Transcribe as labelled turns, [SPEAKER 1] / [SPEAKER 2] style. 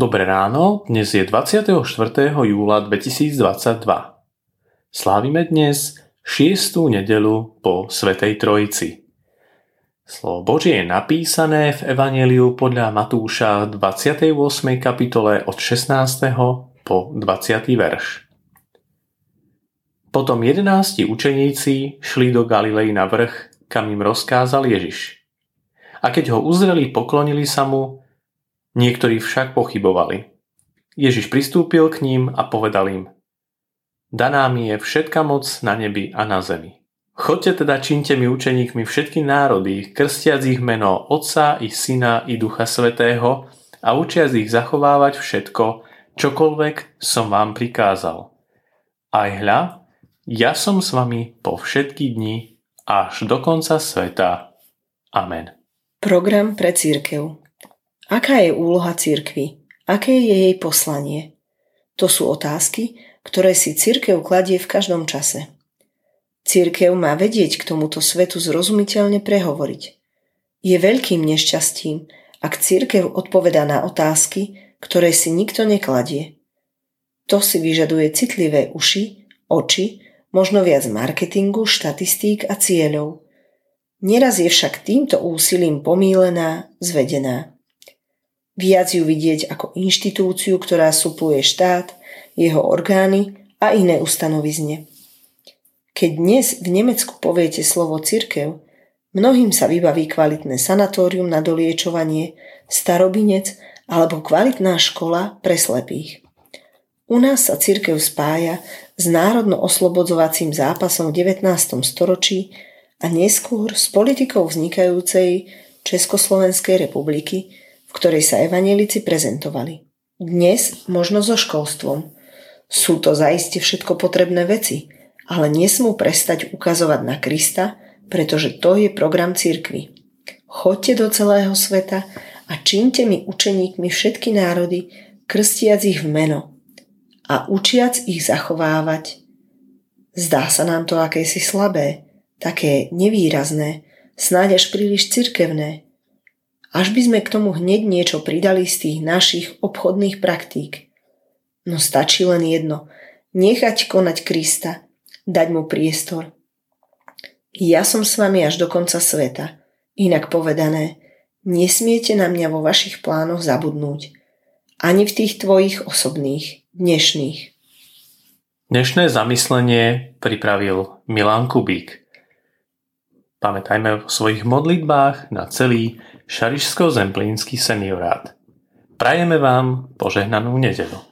[SPEAKER 1] Dobré ráno, dnes je 24. júla 2022. Slávime dnes 6. nedelu po Svetej Trojici. Slovo Božie je napísané v Evangeliu podľa Matúša 28. kapitole od 16. po 20. verš. Potom jedenácti učeníci šli do Galilei na vrch, kam im rozkázal Ježiš. A keď ho uzreli, poklonili sa mu, Niektorí však pochybovali. Ježiš pristúpil k ním a povedal im Daná mi je všetka moc na nebi a na zemi. Chodte teda činte mi učeníkmi všetky národy, krstiac ich meno Otca i Syna i Ducha Svetého a učiac ich zachovávať všetko, čokoľvek som vám prikázal. Aj hľa, ja som s vami po všetky dni až do konca sveta. Amen.
[SPEAKER 2] Program pre církev Aká je úloha cirkvy? Aké je jej poslanie? To sú otázky, ktoré si cirkev kladie v každom čase. Cirkev má vedieť k tomuto svetu zrozumiteľne prehovoriť. Je veľkým nešťastím, ak cirkev odpoveda na otázky, ktoré si nikto nekladie. To si vyžaduje citlivé uši, oči, možno viac marketingu, štatistík a cieľov. Neraz je však týmto úsilím pomílená, zvedená. Viac ju vidieť ako inštitúciu, ktorá supluje štát, jeho orgány a iné ustanovizne. Keď dnes v Nemecku poviete slovo cirkev, mnohým sa vybaví kvalitné sanatórium na doliečovanie, starobinec alebo kvalitná škola pre slepých. U nás sa cirkev spája s národno-oslobodzovacím zápasom v 19. storočí a neskôr s politikou vznikajúcej Československej republiky, v ktorej sa evanelici prezentovali. Dnes možno so školstvom. Sú to zaiste všetko potrebné veci, ale nesmú prestať ukazovať na Krista, pretože to je program cirkvy. Choďte do celého sveta a čínte mi učeníkmi všetky národy, krstiac ich v meno a učiac ich zachovávať. Zdá sa nám to akési slabé, také nevýrazné, snáď až príliš cirkevné, až by sme k tomu hneď niečo pridali z tých našich obchodných praktík. No stačí len jedno. Nechať konať Krista. Dať mu priestor. Ja som s vami až do konca sveta. Inak povedané, nesmiete na mňa vo vašich plánoch zabudnúť. Ani v tých tvojich osobných, dnešných.
[SPEAKER 1] Dnešné zamyslenie pripravil Milan Kubík. Pamätajme v svojich modlitbách na celý Šarišsko-Zemplínsky seniorát. Prajeme vám požehnanú nedelu.